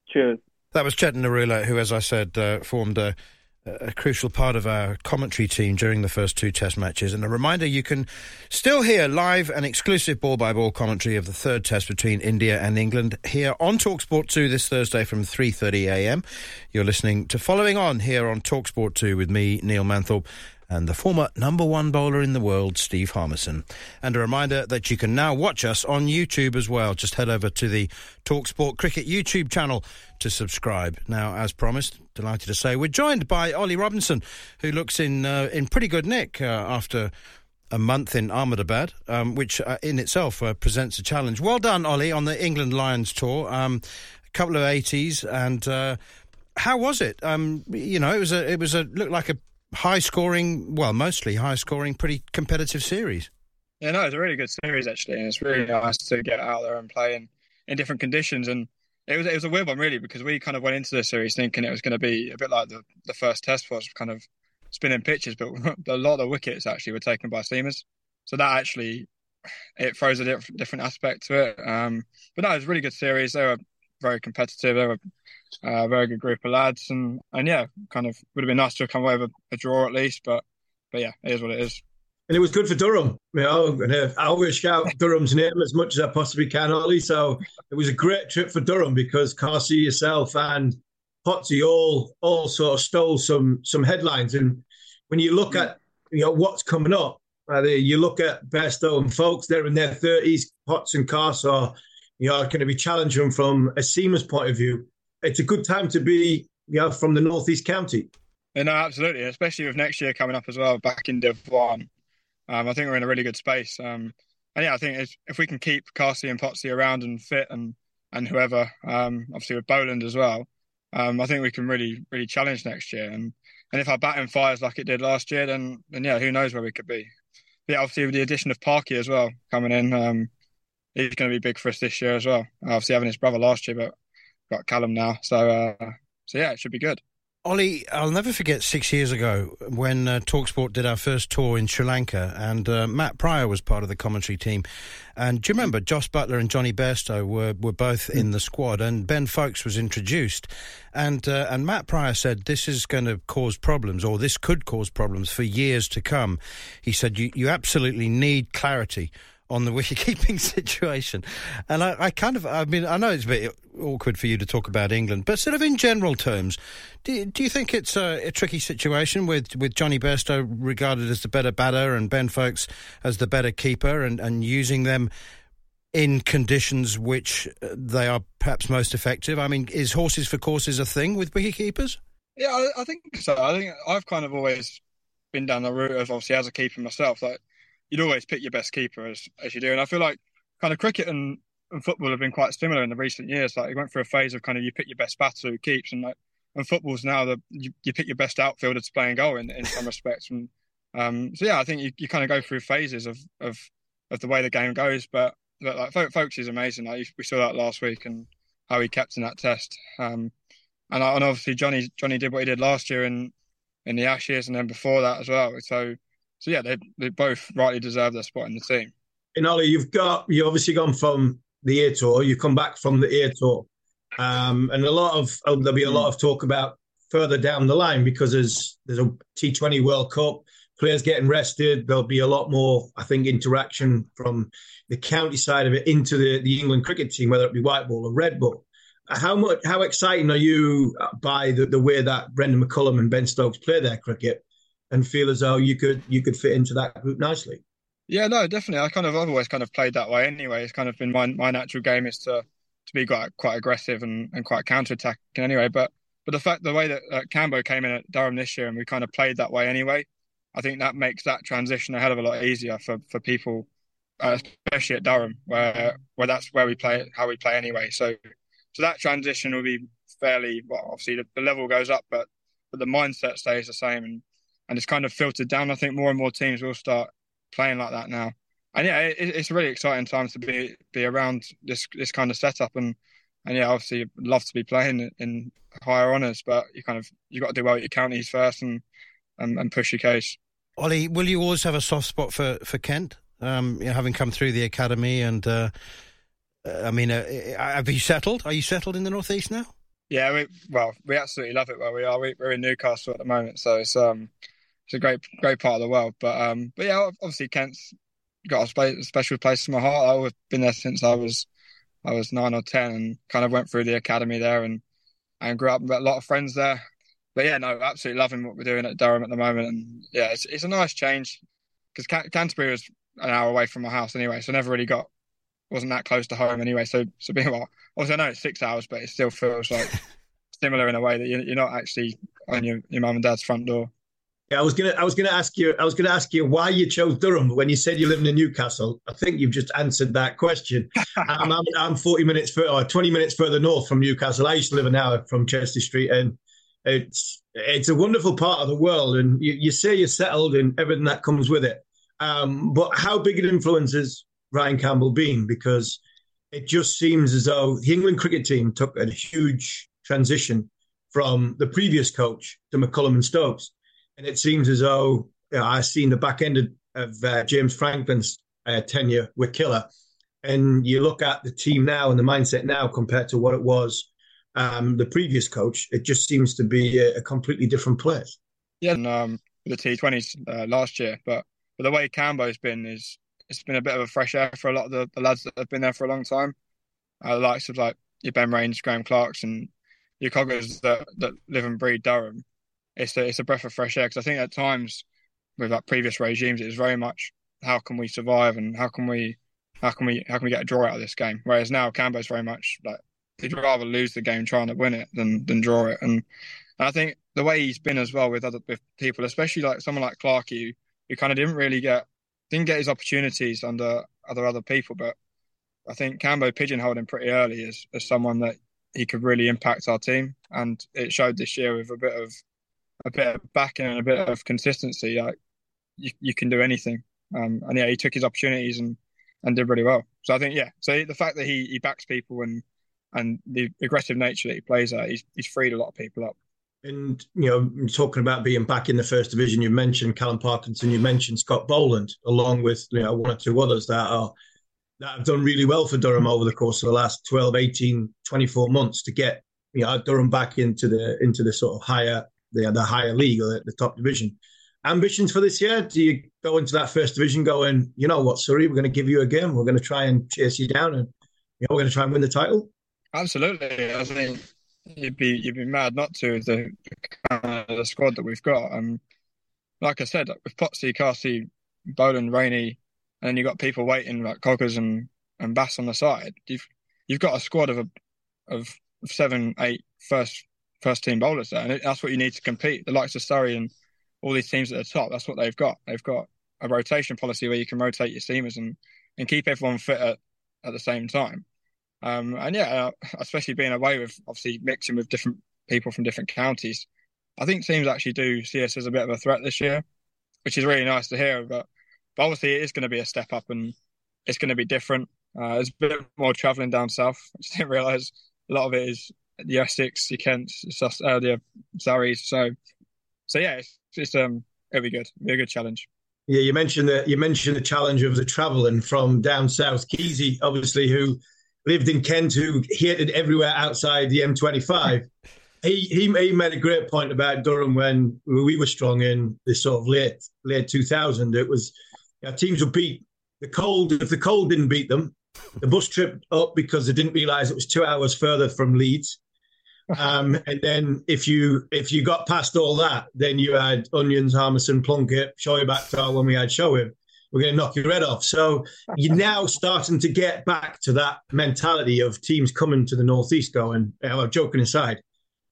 Cheers. That was Chetan Narula, who, as I said, uh, formed a, a, crucial part of our commentary team during the first two test matches. And a reminder, you can still hear live and exclusive ball-by-ball commentary of the third test between India and England here on TalkSport 2 this Thursday from 3.30am. You're listening to Following On here on TalkSport 2 with me, Neil Manthorp and the former number one bowler in the world, Steve Harmison. And a reminder that you can now watch us on YouTube as well. Just head over to the Talksport Cricket YouTube channel to subscribe. Now, as promised, delighted to say we're joined by Ollie Robinson, who looks in uh, in pretty good nick uh, after a month in Ahmedabad, um, which uh, in itself uh, presents a challenge. Well done, Ollie, on the England Lions tour. Um, a couple of 80s and uh, how was it? Um, you know, it was a it was a looked like a high scoring, well, mostly high scoring, pretty competitive series. Yeah, no, it's a really good series actually, and it's really nice to get out there and play in, in different conditions. And it was it was a weird one really because we kind of went into the series thinking it was going to be a bit like the the first test was, kind of spinning pitches, but [laughs] a lot of the wickets actually were taken by seamers. So that actually it throws a different, different aspect to it. Um, but no, it was a really good series. They were very competitive. They were a very good group of lads, and and yeah, kind of would have been nice to have come away with a draw at least, but but yeah, it is what it is. And it was good for Durham. You know, and uh, I always [laughs] shout Durham's name as much as I possibly can, Ollie. So it was a great trip for Durham because Carse, yourself, and Potsy all all sort of stole some some headlines. And when you look at you know what's coming up, you look at Bairstow and Foakes, they're in their thirties. Potts and Carse are you know going to be challenging from a seamer's point of view it's a good time to be you know, from the northeast county. Yeah, no, absolutely, especially with next year coming up as well, back in Div One. Um, I think we're in a really good space. Um, and yeah, I think if we can keep Carse and Potsy around and fit and and whoever, um, obviously with Boland as well, um, I think we can really really challenge next year. And and if our batting fires like it did last year, then then yeah, who knows where we could be. Yeah, obviously with the addition of Parky as well coming in, um, he's going to be big for us this year as well. Obviously having his brother last year, but got Callum now. So, uh, so yeah, it should be good. Ollie, I'll never forget six years ago when uh, Talksport did our first tour in Sri Lanka, and uh, Matt Prior was part of the commentary team. And do you remember Jos Buttler and Jonny Bairstow were were both in the squad, and Ben Foakes was introduced, and uh, and Matt Prior said this is going to cause problems, or this could cause problems for years to come. He said you you absolutely need clarity on the wicket-keeping [laughs] situation. And I, I, kind of, I mean, I know it's a bit awkward for you to talk about England, but sort of in general terms, do, do you think it's a, a, tricky situation with, with Jonny Bairstow regarded as the better batter and Ben Foakes as the better keeper and, and using them in conditions which they are perhaps most effective? I mean, is horses for courses a thing with wicket-keepers? Yeah, I, I think so. I think I've kind of always been down the route of obviously as a keeper myself, like you'd always pick your best keeper as as you do. And I feel like kind of cricket and, and football have been quite similar in the recent years. Like you went through a phase of kind of you pick your best batter who keeps, and like and football's now that you, you pick your best outfielder to play and goal in in some respects. And um, so yeah, I think you, you kind of go through phases of of of the way the game goes. But but like Foakes is amazing. Like we saw that last week and how he kept in that test. Um, and, and obviously Jonny Jonny did what he did last year in in the Ashes and then before that as well. So so yeah, they they both rightly deserve their spot in the team. And Ollie, you've got you obviously gone from the ear tour. You've come back from the ear tour, Um, and a lot of oh, there'll be a lot of talk about further down the line because there's there's a T20 World Cup, players getting rested. There'll be a lot more, I think, interaction from the county side of it into the, the England cricket team, whether it be white ball or red ball. How much? How exciting are you by the, the way that Brendon McCullum and Ben Stokes play their cricket, and feel as though you could you could fit into that group nicely? Yeah, no, definitely. I kind of I've always kind of played that way anyway. It's kind of been my my natural game is to to be quite quite aggressive and, and quite counter attacking anyway. But but the fact the way that uh, Cambo came in at Durham this year and we kind of played that way anyway, I think that makes that transition a hell of a lot easier for for people, uh, especially at Durham, where where that's where we play how we play anyway. So so that transition will be fairly well. Obviously, the, the level goes up, but but the mindset stays the same, and and it's kind of filtered down. I think more and more teams will start playing like that now. And yeah, it, it's a really exciting time to be be around this this kind of setup, and and yeah, obviously love to be playing in higher honours, but you kind of you got to do well at your counties first and, and, and push your case. Ollie, will you always have a soft spot for for Kent? Um, you know, having come through the academy, and uh, I mean, uh, have you settled? Are you settled in the northeast now? Yeah, we, well, we absolutely love it where we are. We, are in Newcastle at the moment, so it's um, it's a great great part of the world. But um, but yeah, obviously Kent's got a special place in my heart. I've been there since I was I was nine or ten, and kind of went through the academy there, and and grew up with a lot of friends there but yeah, no, absolutely loving what we're doing at Durham at the moment, and yeah, it's it's a nice change because Can- Canterbury was an hour away from my house anyway, so I never really got wasn't that close to home anyway. So so being well, obviously I know it's six hours, but it still feels like [laughs] similar in a way that you're, you're not actually on your your mum and dad's front door. Yeah, I was gonna I was gonna ask you I was gonna ask you why you chose Durham when you said you live in Newcastle. I think you've just answered that question. [laughs] I'm, I'm, I'm 40 minutes further, or 20 minutes further north from Newcastle. I used to live an hour from Chester-le-Street, and it's it's a wonderful part of the world, and you, you say you're settled and everything that comes with it. Um, but how big an influence has Ryan Campbell been? Because it just seems as though the England cricket team took a huge transition from the previous coach to McCullum and Stokes, and it seems as though you know, I've seen the back end of, of uh, James Franklin's uh, tenure with Killer, and you look at the team now and the mindset now compared to what it was um, the previous coach, it just seems to be a, a completely different place. Yeah, and, um, the T20s uh, last year, but, but the way Cambo's been is it's been a bit of a fresh air for a lot of the, the lads that have been there for a long time. Uh, the likes of like your Ben Raines, Graeme Clarkson, your Coggers that, that live and breed Durham. It's a, it's a breath of fresh air because I think at times with like previous regimes, it was very much how can we survive and how can we how can we how can we get a draw out of this game? Whereas now Cambo's very much like he'd rather lose the game trying to win it than than draw it. And, and I think the way he's been as well with other with people, especially like someone like Clark, who, who kind of didn't really get didn't get his opportunities under other other people, but I think Cambo pigeonholed him pretty early as, as someone that he could really impact our team, and it showed this year with a bit of a bit of backing and a bit of consistency. Like you, you can do anything, um, and yeah, he took his opportunities and and did really well. So I think yeah, so the fact that he he backs people and and the aggressive nature that he plays at, he's, he's freed a lot of people up. And you know, talking about being back in the first division, you mentioned Callum Parkinson, you mentioned Scott Boland, along with you know one or two others that are that have done really well for Durham over the course of the last 12, 18, 24 months to get you know Durham back into the into the sort of higher the the higher league or the, the top division. Ambitions for this year? Do you go into that first division going, you know what, Surrey, we're going to give you a game, we're going to try and chase you down, and you know, we're going to try and win the title? Absolutely, I think you'd be you'd be mad not to the the squad that we've got. And like I said, with Potsy, Carsey, Boland, Rainey, and then you've got people waiting like Coggers and, and Bass on the side. You've you've got a squad of a, of seven, eight first first team bowlers there, and that's what you need to compete. The likes of Surrey and all these teams at the top, that's what they've got. They've got a rotation policy where you can rotate your seamers and, and keep everyone fit at, at the same time. Um, and yeah, uh, especially being away with obviously mixing with different people from different counties, I think teams actually do see us as a bit of a threat this year, which is really nice to hear. But, but obviously, it is going to be a step up and it's going to be different. Uh, there's a bit more travelling down south. [laughs] I just didn't realise a lot of it is the Essex, the Kents, uh, the Surreys. So, so yeah, it's, it's um, it'll be good. It'll be a good challenge. Yeah, you mentioned that you mentioned the challenge of the travelling from down south. Keezy, obviously, who lived in Kent who hated everywhere outside the M25. [laughs] he, he he made a great point about Durham when we were strong in the sort of late late 2000. It was you know, teams would beat the cold if the cold didn't beat them, the bus trip up because they didn't realise it was two hours further from Leeds. Um, and then if you if you got past all that, then you had onions, Harmison, Plunkett, Shoaib Akhtar when we had Shoaib. We're going to knock your head off. So you're [laughs] now starting to get back to that mentality of teams coming to the northeast, going. Know, joking aside,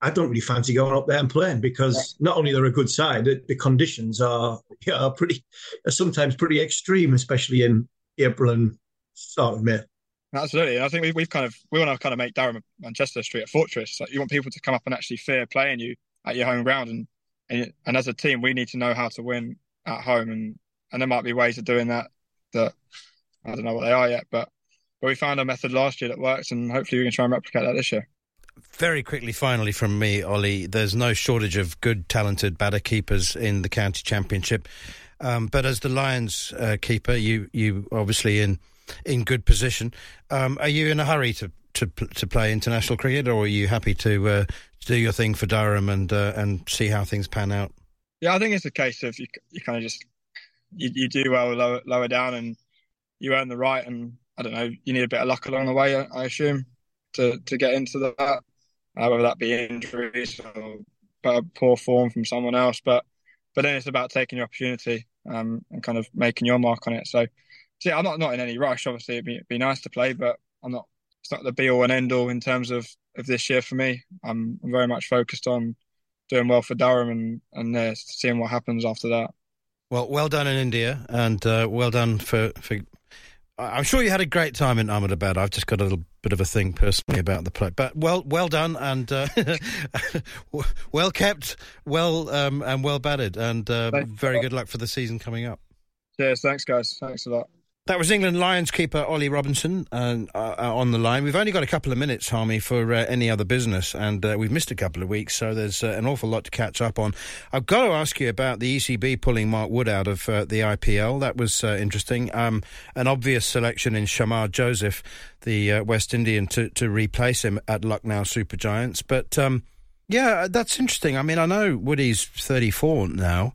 I don't really fancy going up there and playing because not only they're a good side, the, the conditions are you know, pretty, are sometimes pretty extreme, especially in April and start of May. Absolutely, I think we, we've kind of we want to kind of make Durham Manchester Street a fortress. Like you want people to come up and actually fear playing you at your home ground, and, and and as a team, we need to know how to win at home, and and there might be ways of doing that that I don't know what they are yet, but but we found a method last year that works, and hopefully we can try and replicate that this year. Very quickly, finally, from me, Ollie, there's no shortage of good, talented batter keepers in the county championship. Um, but as the Lions uh, keeper, you you obviously in in good position. Um, are you in a hurry to, to to play international cricket, or are you happy to uh, do your thing for Durham and uh, and see how things pan out? Yeah, I think it's a case of you, you kind of just you, you do well lower, lower down and you earn the right, and I don't know, you need a bit of luck along the way, I, I assume, to to get into that, uh, whether that be injuries or poor form from someone else, but but then it's about taking your opportunity um, and kind of making your mark on it. So so yeah, I'm not not in any rush. Obviously, it'd be, it'd be nice to play, but I'm not. It's not the be all and end all in terms of of this year for me. I'm, I'm very much focused on doing well for Durham and and uh, seeing what happens after that. Well, well done in India, and uh, well done for for. I'm sure you had a great time in Ahmedabad. I've just got a little bit of a thing personally about the play, but well, well done and uh, [laughs] well kept, well um, and well batted, and uh, very good luck for the season coming up. Cheers, thanks guys, thanks a lot. That was England Lions keeper Ollie Robinson uh, uh, on the line. We've only got a couple of minutes, Harmy, for uh, any other business, and uh, we've missed a couple of weeks, so there's uh, an awful lot to catch up on. I've got to ask you about the ECB pulling Mark Wood out of uh, the IPL. That was interesting. Um, an obvious selection in Shamar Joseph, the West Indian, to, to replace him at Lucknow Super Giants. But um, yeah, that's interesting. I mean, I know Woody's 34 now.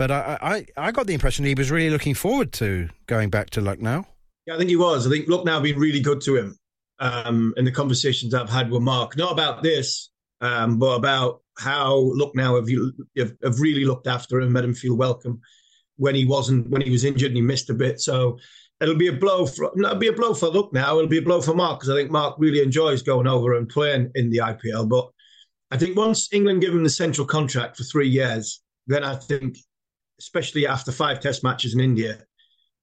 But I, I, I got the impression he was really looking forward to going back to Lucknow. Yeah, I think he was. I think Lucknow have been really good to him um, in the conversations I've had with Mark. Not about this, um, but about how Lucknow have, have, have really looked after him, made him feel welcome when he wasn't when he was injured and he missed a bit. So it'll be a blow for it'll be a blow for Lucknow. It'll be a blow for Mark because I think Mark really enjoys going over and playing in the IPL. But I think once England give him the central contract for three years, then I think especially after five test matches in India,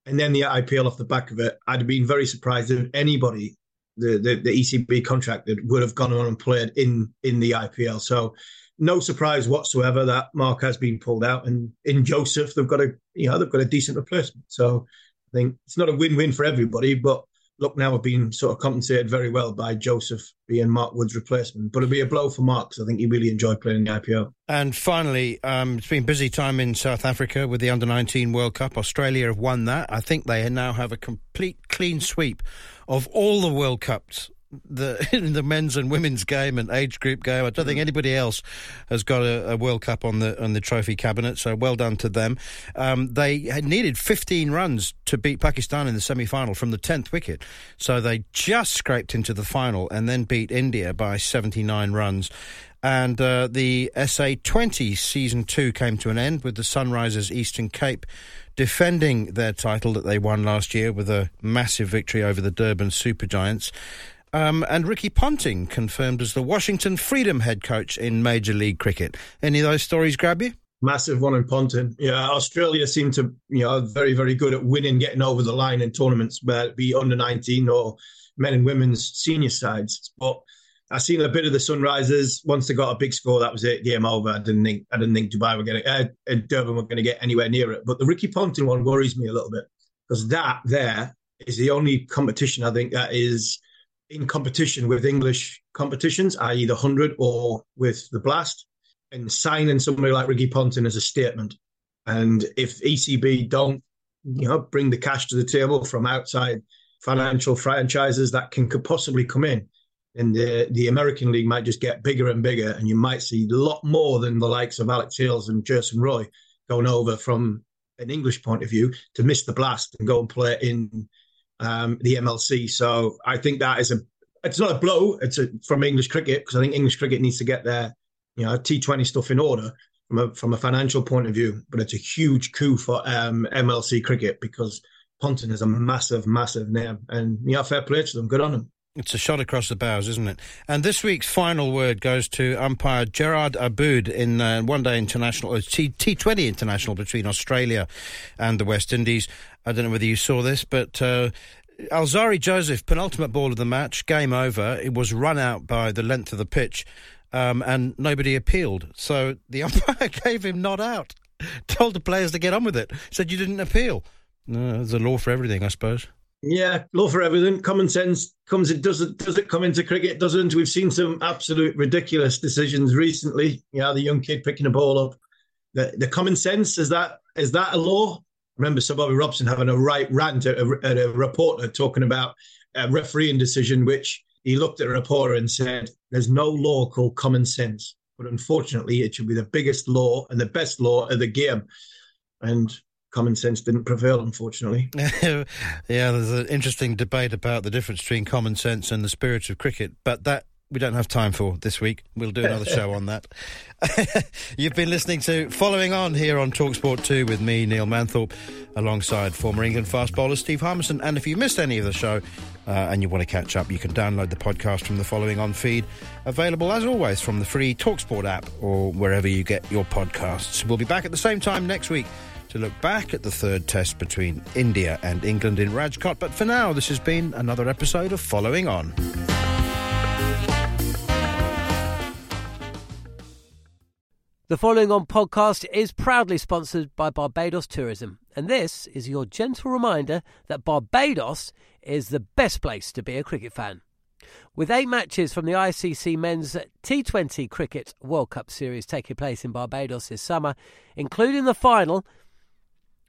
and then the IPL off the back of it, I'd have been very surprised if anybody, the, the, the ECB contracted, would have gone on and played in, in the IPL. So no surprise whatsoever that Mark has been pulled out. And in Joseph, they've got a you know they've got a decent replacement. So I think it's not a win-win for everybody, but Lucknow have been sort of compensated very well by Joseph being Mark Wood's replacement. But it'll be a blow for Mark because I think he really enjoyed playing in the IPL. And finally, um, it's been busy time in South Africa with the Under 19 World Cup. Australia have won that. I think they now have a complete clean sweep of all the World Cups the in [laughs] the men's and women's game and age group game. I don't think anybody else has got a, a, World Cup on the on the trophy cabinet. So well done to them. Um, they had needed 15 runs to beat Pakistan in the semi final from the 10th wicket. So they just scraped into the final and then beat India by 79 runs. And uh, the SA20 season two came to an end with the Sunrisers Eastern Cape defending their title that they won last year with a massive victory over the Durban Supergiants. Um, and Ricky Ponting confirmed as the Washington Freedom head coach in Major League Cricket. Any of those stories grab you? Massive one in Ponting. Yeah, Australia seem to, you know, very, very good at winning, getting over the line in tournaments, whether it be under 19 or men and women's senior sides. But I seen a bit of the Sunrisers. Once they got a big score, that was it. Game over. I didn't think I didn't think Dubai were going to, uh, Durban were going to get anywhere near it. But the Ricky Ponting one worries me a little bit because that there is the only competition I think that is in competition with English competitions, i.e., the 100 or with the Blast, and signing somebody like Ricky Ponting as a statement. And if ECB don't, you know, bring the cash to the table from outside financial franchises that can could possibly come in. And the, the American League might just get bigger and bigger, and you might see a lot more than the likes of Alex Hales and Jason Roy going over from an English point of view to miss the blast and go and play in um, the MLC. So I think that is a it's not a blow. It's a, from English cricket because I think English cricket needs to get their you know T20 stuff in order from a from a financial point of view. But it's a huge coup for um, MLC cricket because Ponting is a massive, massive name, and yeah, fair play to them. Good on them. It's a shot across the bows, isn't it? And this week's final word goes to umpire Gerard Abood in uh, one day international, uh, T- T20 international between Australia and the West Indies. I don't know whether you saw this, but uh, Alzarri Joseph, penultimate ball of the match, game over. It was run out by the length of the pitch, um, and nobody appealed. So the [laughs] umpire gave him not out, [laughs] told the players to get on with it, said you didn't appeal. No, there's a law for everything, I suppose. Yeah, law for everything. Common sense comes. It doesn't Does it come into cricket? Doesn't. We've seen some absolute ridiculous decisions recently. Know, the young kid picking a ball up. The the common sense is that is that a law? Remember Sir Bobby Robson having a right rant at a, at a reporter talking about a refereeing decision, which he looked at a reporter and said, "There's no law called common sense, but unfortunately, it should be the biggest law and the best law of the game." And common sense didn't prevail, unfortunately. [laughs] yeah, there's an interesting debate about the difference between common sense and the spirit of cricket, but that we don't have time for this week. We'll do another show on that. [laughs] You've been listening to Following On here on Talksport 2 with me, Neil Manthorp, alongside former England fast bowler Steve Harmison. And if you missed any of the show uh, and you want to catch up, you can download the podcast from the Following On feed, available as always from the free Talksport app or wherever you get your podcasts. We'll be back at the same time next week to look back at the third test between India and England in Rajkot. But for now, this has been another episode of Following On. The following on podcast is proudly sponsored by Barbados Tourism, and this is your gentle reminder that Barbados is the best place to be a cricket fan. With eight matches from the ICC Men's T20 Cricket World Cup Series taking place in Barbados this summer, including the final,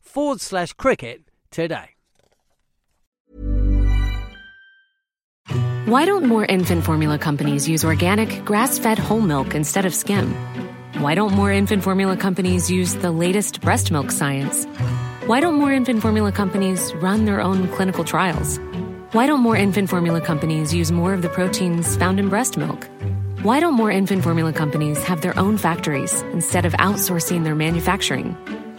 forward slash cricket today. Why don't more infant formula companies use organic, grass fed whole milk instead of skim? Why don't more infant formula companies use the latest breast milk science? Why don't more infant formula companies run their own clinical trials? Why don't more infant formula companies use more of the proteins found in breast milk? Why don't more infant formula companies have their own factories instead of outsourcing their manufacturing?